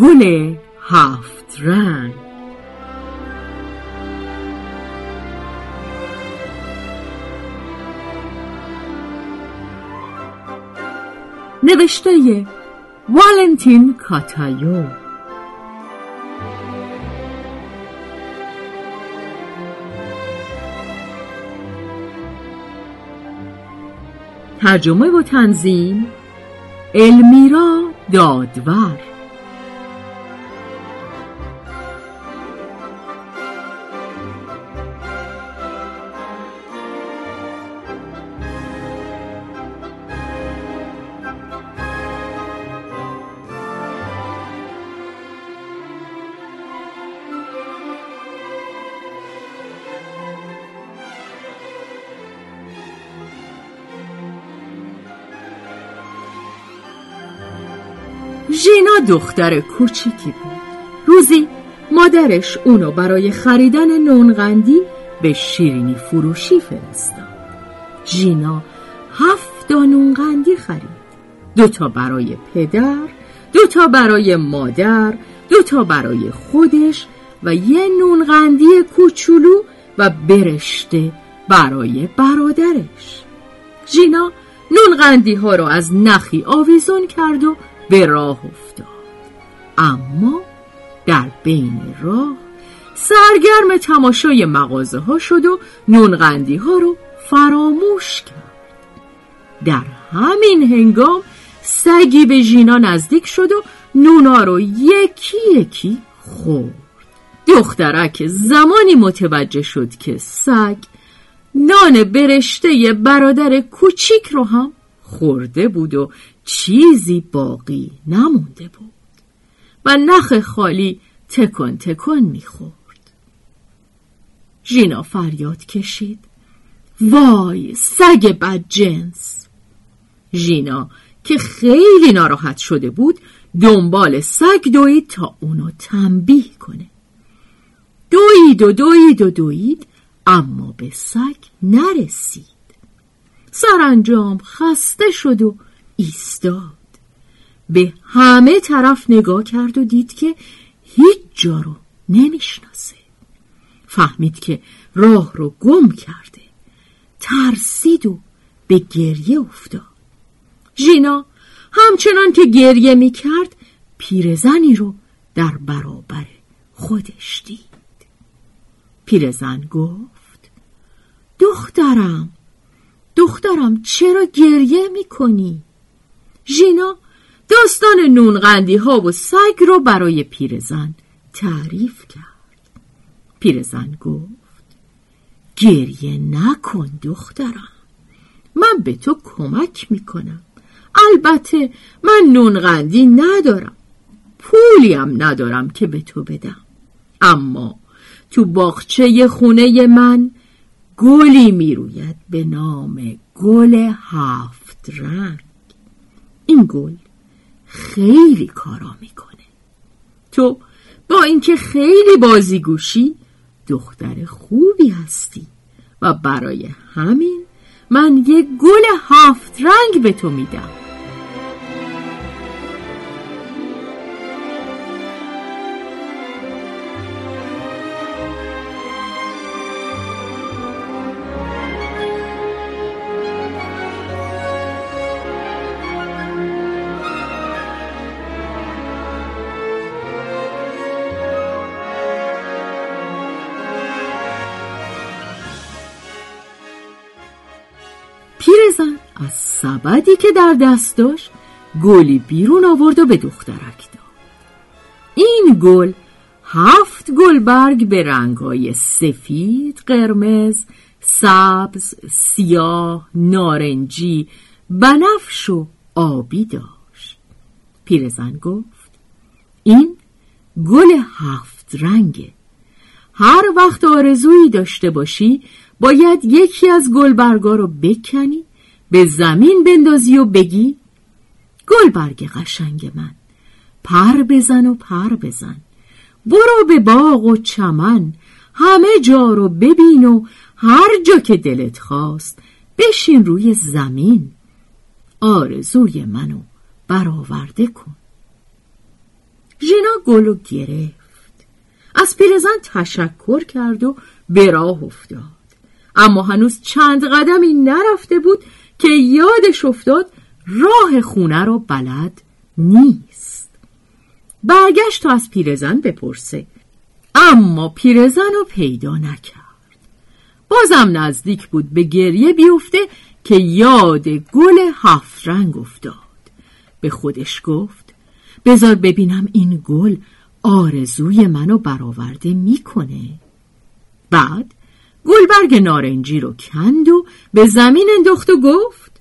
گل هفت رنگ. نوشته والنتین کاتایو. ترجمه و تنظیم المیرا دادور. ژینا دختر کوچیکی بود. روزی مادرش اونو برای خریدن نونغندی به شیرینی فروشی فرستاد. ژینا هفت نونغندی خرید. دوتا برای پدر دوتا برای مادر دوتا برای خودش و یه نونغندی کوچولو و برشته برای برادرش. ژینا نونغندی ها رو از نخی آویزون کرد و به راه افتاد. اما در بین راه سرگرم تماشای مغازه ها شد و نونغندی ها رو فراموش کرد. در همین هنگام سگی به ژینا نزدیک شد و نونا رو یکی یکی خورد. دخترک زمانی متوجه شد که سگ نان برشته برادر کوچیک رو هم خورده بود و چیزی باقی نمونده بود و نخ خالی تکن تکن می‌خورد. ژینا فریاد کشید. وای سگ بد جنس! ژینا که خیلی ناراحت شده بود دنبال سگ دوید تا اونو تنبیه کنه. دوید و دوید و دوید اما به سگ نرسید. سرانجام خسته شد و ایستاد. به همه طرف نگاه کرد و دید که هیچ جا رو نمی‌شناسه. فهمید که راه رو گم کرده. ترسید و به گریه افتاد. ژینا همچنان که گریه می‌کرد پیرزنی رو در برابر خودش دید. پیرزن گفت دخترم دخترم چرا گریه می‌کنی؟ ژینا داستان نونغندی ها و سگ رو برای پیرزن تعریف کرد. پیرزن گفت گریه نکن دخترم من به تو کمک می‌کنم. البته من نونغندی ندارم پولیم ندارم که به تو بدم. اما تو باغچه خونه من گلی می‌روید به نام گل هفت رنگ. این گل خیلی کارا می‌کنه. تو با اینکه خیلی بازیگوشی دختر خوبی هستی و برای همین من یه گل هفت رنگ به تو میدم. از سبدی که در دست داشت گلی بیرون آورد و به دخترک داد. این گل هفت گلبرگ به رنگهای سفید، قرمز، سبز، سیاه، نارنجی، بنفش و آبی داشت. پیرزن گفت این گل هفت رنگه. هر وقت آرزویی داشته باشی باید یکی از گلبرگا رو بکنی به زمین بندازی و بگی گلبرگ قشنگ من پر بزن و پر بزن برو به باغ و چمن همه جا رو ببین و هر جا که دلت خواست بشین روی زمین. آرزوی منو برآورده کن. ژینا گل و گرفت. از پیرزن تشکر کرد و به راه افتاد. اما هنوز چند قدمی نرفته بود که یادش افتاد راه خونه را بلد نیست. برگشت تا از پیرزن بپرسه. اما پیرزن رو پیدا نکرد. بازم نزدیک بود به گریه بیفته که یاد گل هفت رنگ افتاد. به خودش گفت بذار ببینم این گل آرزوی منو برآورده می‌کنه. بعد گلبرگ نارنجی رو کند و به زمین انداخت و گفت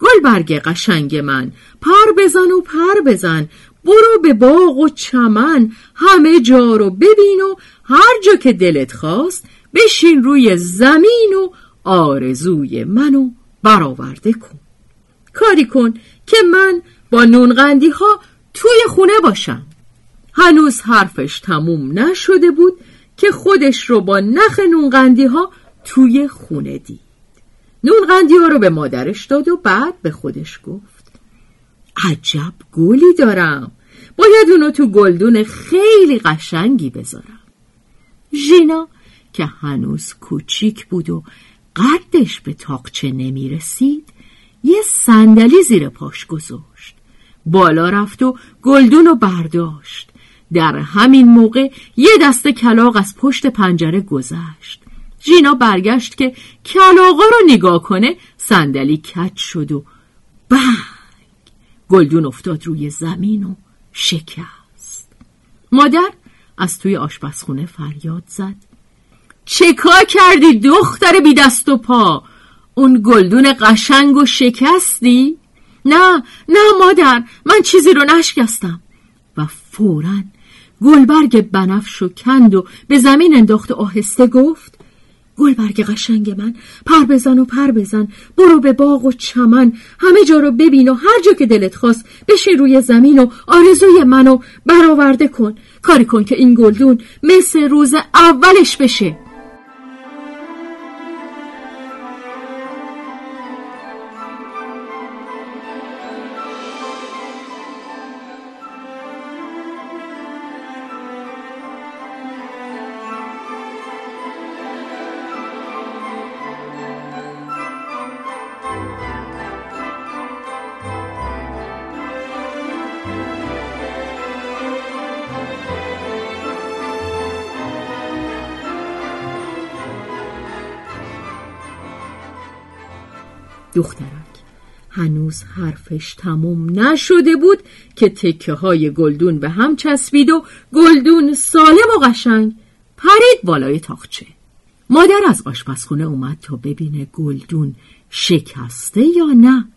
گلبرگ قشنگ من پر بزن و پر بزن برو به باغ و چمن همه جا رو ببین و هر جا که دلت خواست بشین روی زمین و آرزوی منو برآورده کن. کاری کن که من با نونغندی ها توی خونه باشم. هنوز حرفش تموم نشده بود که خودش رو با نخ نونغندی ها توی خونه دید. نونغندی ها رو به مادرش داد و بعد به خودش گفت عجب گلی دارم. باید اونو تو گلدون خیلی قشنگی بذارم. ژینا که هنوز کوچیک بود و قدش به تاقچه نمی رسید یه صندلی زیر پاش گذاشت. بالا رفت و گلدون رو برداشت. در همین موقع یه دسته کلاق از پشت پنجره گذشت. ژینا برگشت که کلاقا رو نگاه کنه صندلی کج شد و بنگ! گلدون افتاد روی زمین و شکست. مادر از توی آشپزخونه فریاد زد. چه کار کردی دختر بی دست و پا؟ اون گلدون قشنگ و شکستی؟ نه نه مادر من چیزی رو نشکستم. و فورا گلبرگ بنفش و کند و به زمین انداخت و آهسته گفت گلبرگ قشنگ من پر بزن و پر بزن برو به باغ و چمن همه جا رو ببین و هر جا که دلت خواست بشین روی زمین و آرزوی منو برآورده کن. کاری کن که این گلدون مثل روز اولش بشه. دخترک. هنوز حرفش تموم نشده بود که تکه های گلدون به هم چسبید و گلدون سالم و قشنگ پرید بالای تاخچه مادر از آشپزخونه اومد تا ببینه گلدون شکسته یا نه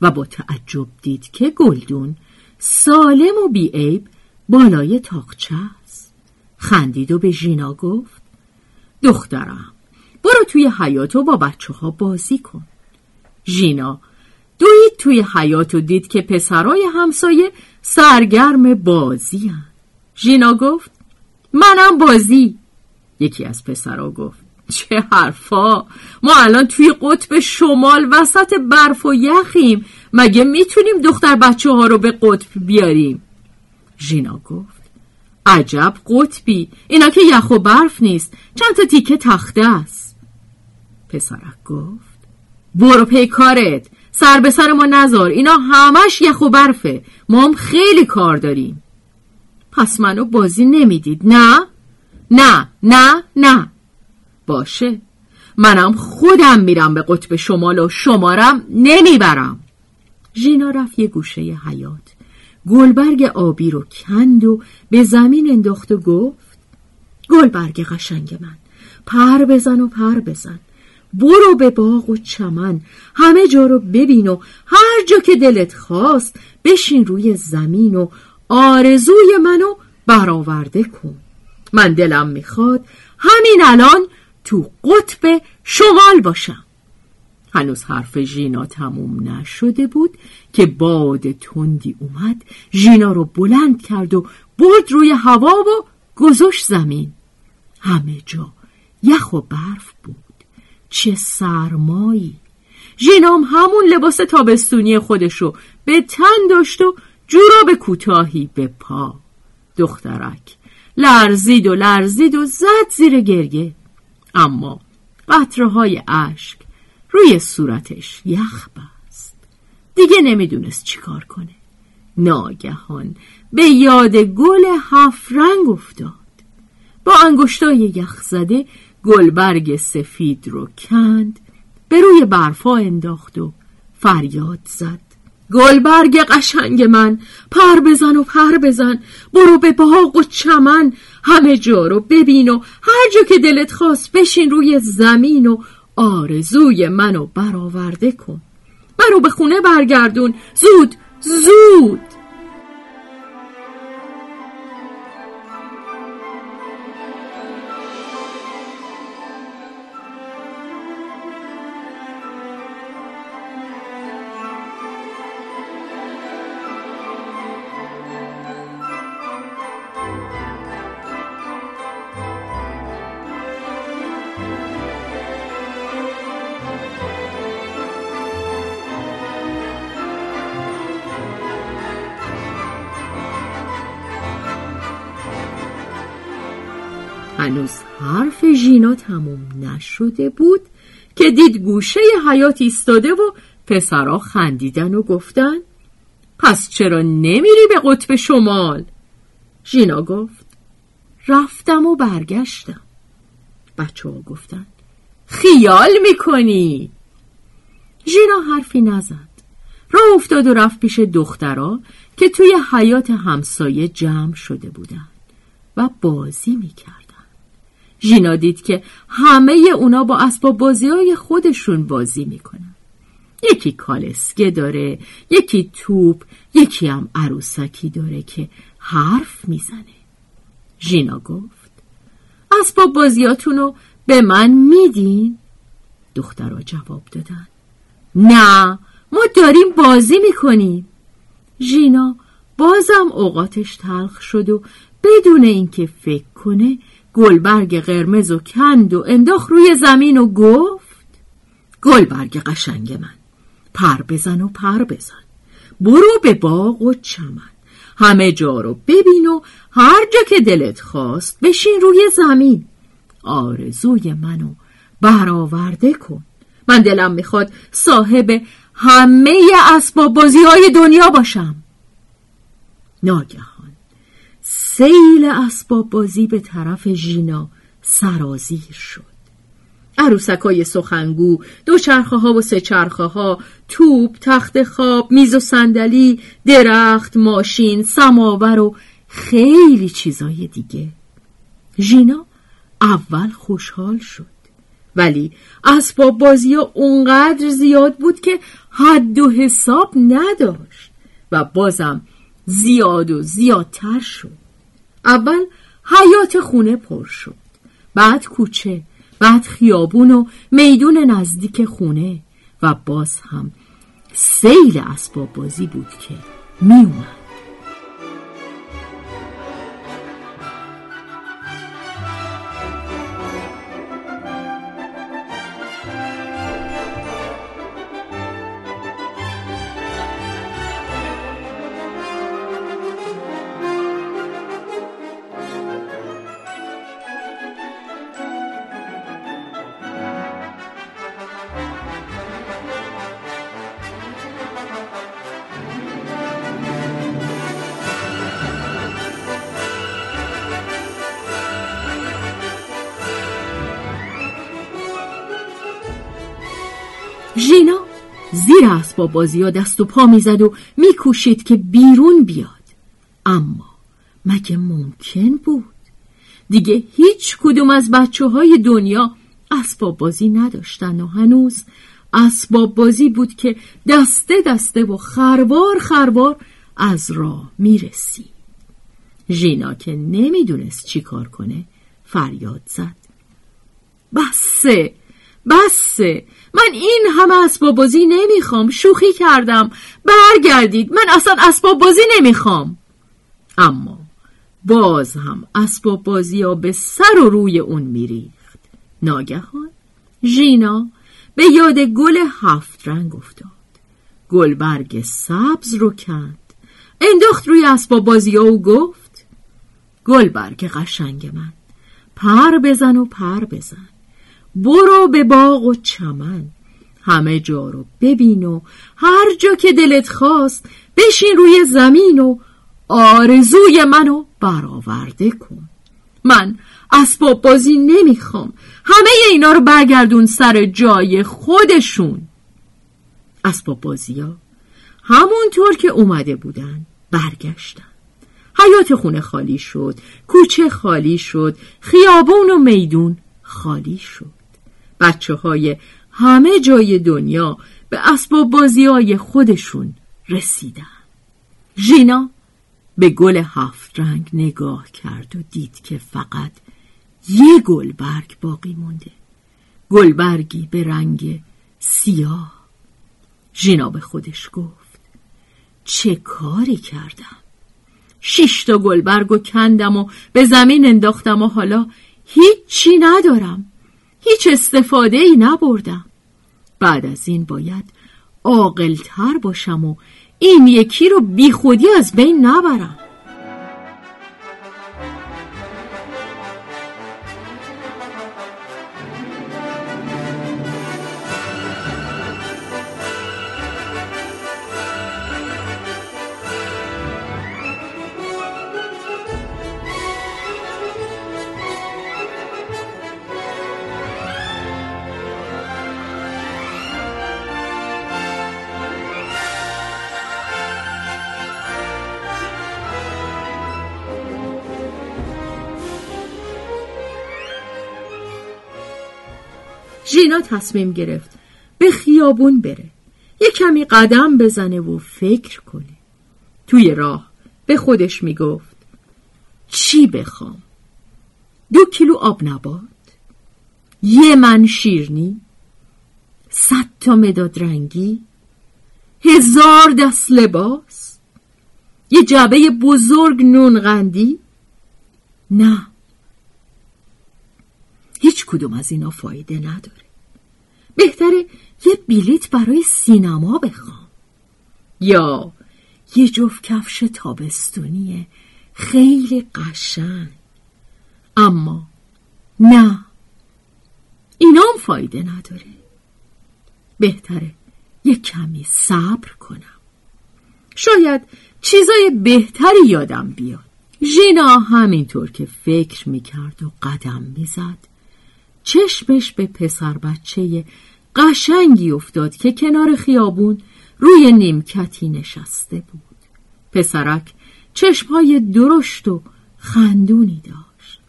و با تعجب دید که گلدون سالم و بیعیب بالای تاخچه است. خندید و به ژینا گفت دخترم برو توی حیاتو با بچه ها بازی کن. ژینا. دوید توی حیات و دید که پسرای همسایه سرگرم بازی هن. ژینا گفت منم بازی. یکی از پسرا گفت چه حرفا. ما الان توی قطب شمال وسط برف و یخیم. مگه می‌تونیم دختر بچه ها رو به قطب بیاریم؟ ژینا گفت عجب قطبی. اینا که یخ و برف نیست. چند تا تیکه تخته است. پسرک گفت برو پی کارت. سر به سر ما نزار. اینا همش یخ و برفه. ما هم خیلی کار داریم. پس منو بازی نمی‌دید. نه؟ نه. نه. نه. باشه. منم خودم میرم به قطب شمال و شمارم نمی‌برم. ژینا رفت یه گوشه حیات گلبرگ آبی رو کند و به زمین انداخت و گفت گلبرگ قشنگ من. پر بزن و پر بزن. برو به باغ و چمن. همه جا رو ببین و هر جا که دلت خواست بشین روی زمین و آرزوی منو برآورده کن. من دلم می‌خواد همین الان تو قطب شمال باشم. هنوز حرف ژینا تموم نشده بود که باد تندی اومد. ژینا رو بلند کرد و برد روی هوا و گذاشت زمین. همه جا یخ و برف بود. چه سرمایی. ژینام همون لباس تابستونی خودشو به تن داشت و جوراب کوتاهی به پا. دخترک لرزید و لرزید و زد زیر گرگه. اما قطره های اشک روی صورتش یخ بست. دیگه نمی‌دونست چیکار کنه. ناگهان به یاد گل هفت رنگ افتاد. با انگشتای یخ زده گلبرگ سفید رو کند به روی برفا انداخت و فریاد زد. گلبرگ قشنگ من پر بزن و پر بزن برو به باغ و چمن همه جا رو ببین و هر جا که دلت خواست بشین روی زمین و آرزوی منو برآورده کن. منو به خونه برگردون زود زود! هنوز حرف ژینا تموم نشده بود که دید گوشه حیات ایستاده و پسرا خندیدن و گفتن پس چرا نمیری به قطب شمال؟ ژینا گفت رفتم و برگشتم. بچه ها گفتن خیال می‌کنی؟ ژینا حرفی نزد. راه افتاد و رفت پیش دخترا که توی حیات همسایه جمع شده بودن و بازی می‌کرد. ژینا دید که همه اونا با اسباب بازی های خودشون بازی می‌کنن. یکی کالسکه داره یکی توپ یکی هم عروسکی داره که حرف می‌زنه. ژینا گفت اسباب بازیاتونو به من میدین؟ دخترها جواب دادن نه ما داریم بازی می‌کنیم. ژینا بازم اوقاتش تلخ شد و بدون اینکه فکر کنه گلبرگ قرمز و کند و انداخت روی زمین و گفت گلبرگ قشنگ من پر بزن و پر بزن برو به باغ و چمن همه جا رو ببین و هر جا که دلت خواست بشین روی زمین آرزوی منو برآورده کن. من دلم می‌خواد صاحب همه اسباب بازی های دنیا باشم. ناگهان. سیل اسباب بازی به طرف ژینا سرازیر شد. عروسکای سخنگو دو چرخه ها و سه چرخه ها توپ تخت خواب میز و صندلی درخت ماشین سماور و خیلی چیزای دیگه. ژینا اول خوشحال شد. ولی اسباب بازی اونقدر زیاد بود که حد و حساب نداشت و بازم زیاد و زیادتر شد. اول حیات خونه پر شد. بعد کوچه بعد خیابون و میدون نزدیک خونه و باز هم سیل اسباب بازی بود که میومد ژینا زیر اسباب بازی ها دست و پا می‌زد و میکوشید که بیرون بیاد. اما مگه ممکن بود؟ دیگه هیچ کدوم از بچه های دنیا اسباب بازی نداشتن و هنوز اسباب بازی بود که دسته دسته و خروار خروار از راه می‌رسید. ژینا که نمی‌دونست چی کار کنه فریاد زد. بسه! بسه. من این همه اسباب بازی نمی‌خوام. شوخی کردم. برگردید. من اصلا اسباب بازی نمی‌خوام. اما باز هم اسباب بازی ها به سر و روی اون میریخت. ناگهان ژینا به یاد گل هفت رنگ افتاد. گلبرگ سبز رو کند. انداخت روی اسباب بازی ها و گفت گلبرگ قشنگ من پر بزن و پر بزن. برو به باغ و چمن. همه جا رو ببین و هر جا که دلت خواست بشین روی زمین و آرزوی منو برآورده کن. من اسباب بازی نمی‌خوام. همه اینا رو برگردون سر جای خودشون. اسباب بازی ها همونطور که اومده بودن برگشتن. حیات خونه خالی شد کوچه خالی شد خیابون و میدون خالی شد. بچه های همه جای دنیا به اسباب بازی های خودشون رسیدن. ژینا به گل هفت رنگ نگاه کرد و دید که فقط یه گلبرگ باقی مونده. گلبرگی به رنگ سیاه. ژینا به خودش گفت چه کاری کردم؟ شش تا گلبرگ و کندم و به زمین انداختم و حالا هیچی ندارم. هیچ استفاده ای نبردم. بعد از این باید عاقلتر باشم و این یکی رو بیخودی از بین نبرم. ژینا تصمیم گرفت به خیابون بره. یه کمی قدم بزنه و فکر کنه. توی راه به خودش می‌گفت چی بخوام؟ دو کیلو آب نبات. یه من شیرنی صد تا مداد رنگی. هزار دست لباس. یه جعبه بزرگ نون قندی. نه. هیچ کدوم از اینا فایده نداره. بهتره یه بلیت برای سینما بخوام. یا یه جفت کفش تابستونی خیلی قشنگ. اما نه. اینام فایده نداره. بهتره یه کمی صبر کنم. شاید چیزای بهتری یادم بیاد. ژینا همینطور که فکر می‌کرد و قدم می‌زد. چشمش به پسر بچه قشنگی افتاد که کنار خیابون روی نیمکتی نشسته بود. پسرک چشمهای درشت و خندونی داشت.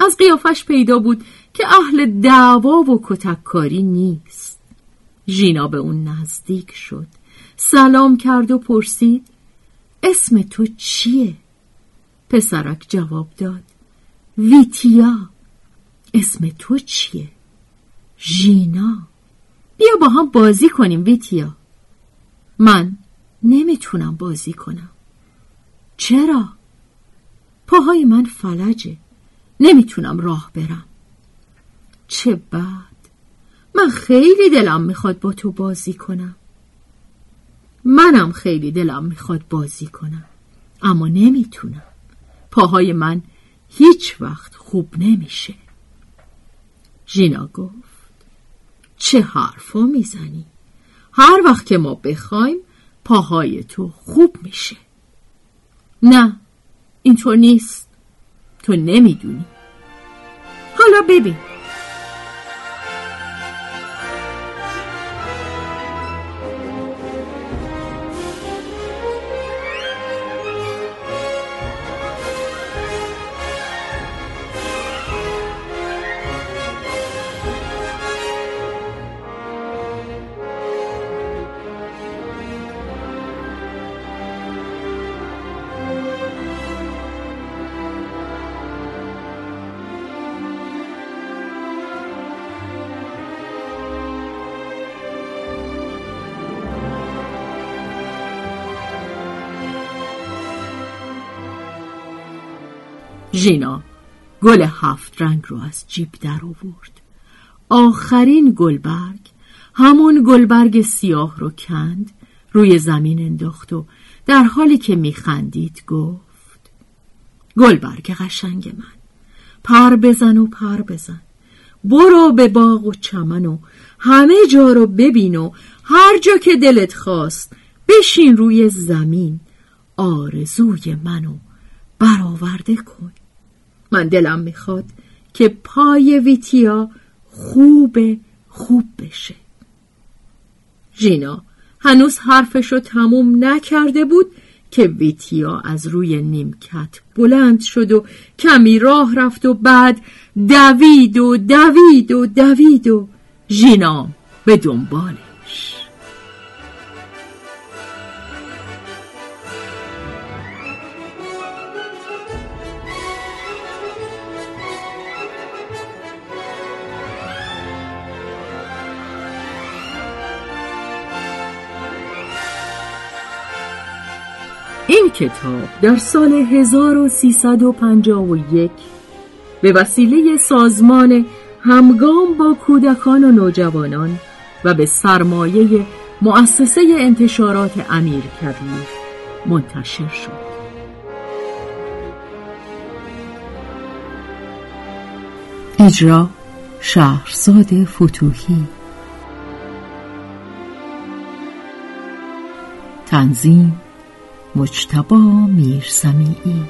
از قیافش پیدا بود که اهل دعوا و کتککاری نیست. ژینا به اون نزدیک شد. سلام کرد و پرسید اسم تو چیه؟ پسرک جواب داد ویتیا. اسم تو چیه؟ ژینا. بیا با هم بازی کنیم ویتیا. من نمی‌تونم بازی کنم. چرا؟ پاهای من فلجه. نمی‌تونم راه برم. چه بد. من خیلی دلم می‌خواد با تو بازی کنم. منم خیلی دلم می‌خواد بازی کنم. اما نمی‌تونم. پاهای من هیچ وقت خوب نمیشه. ژینا گفت. چه حرفا می‌زنی؟ هر وقت که ما بخوایم پاهای تو خوب میشه. نه اینطور نیست. تو نمی‌دونی. حالا ببین. ژینا گل هفت رنگ رو از جیب در آورد. آخرین گلبرگ همون گلبرگ سیاه رو کند روی زمین انداخت و در حالی که میخندید گفت گلبرگ قشنگ من پر بزن و پر بزن. برو به باغ و چمن و همه جا رو ببین و هر جا که دلت خواست بشین روی زمین. آرزوی منو برآورده کن. من دلم می‌خواد که پای ویتیا خوب خوب بشه. ژینا هنوز حرفشو تموم نکرده بود که ویتیا از روی نیمکت بلند شد و کمی راه رفت و بعد دوید و دوید و دوید و ژینا به دنبالش کتاب در سال 1351 به وسیله سازمان همگام با کودکان و نوجوانان و به سرمایه مؤسسه انتشارات امیر کبیر منتشر شد. اجرا شهرزاد فتوهی تنظیم مجتبا میرسمیعی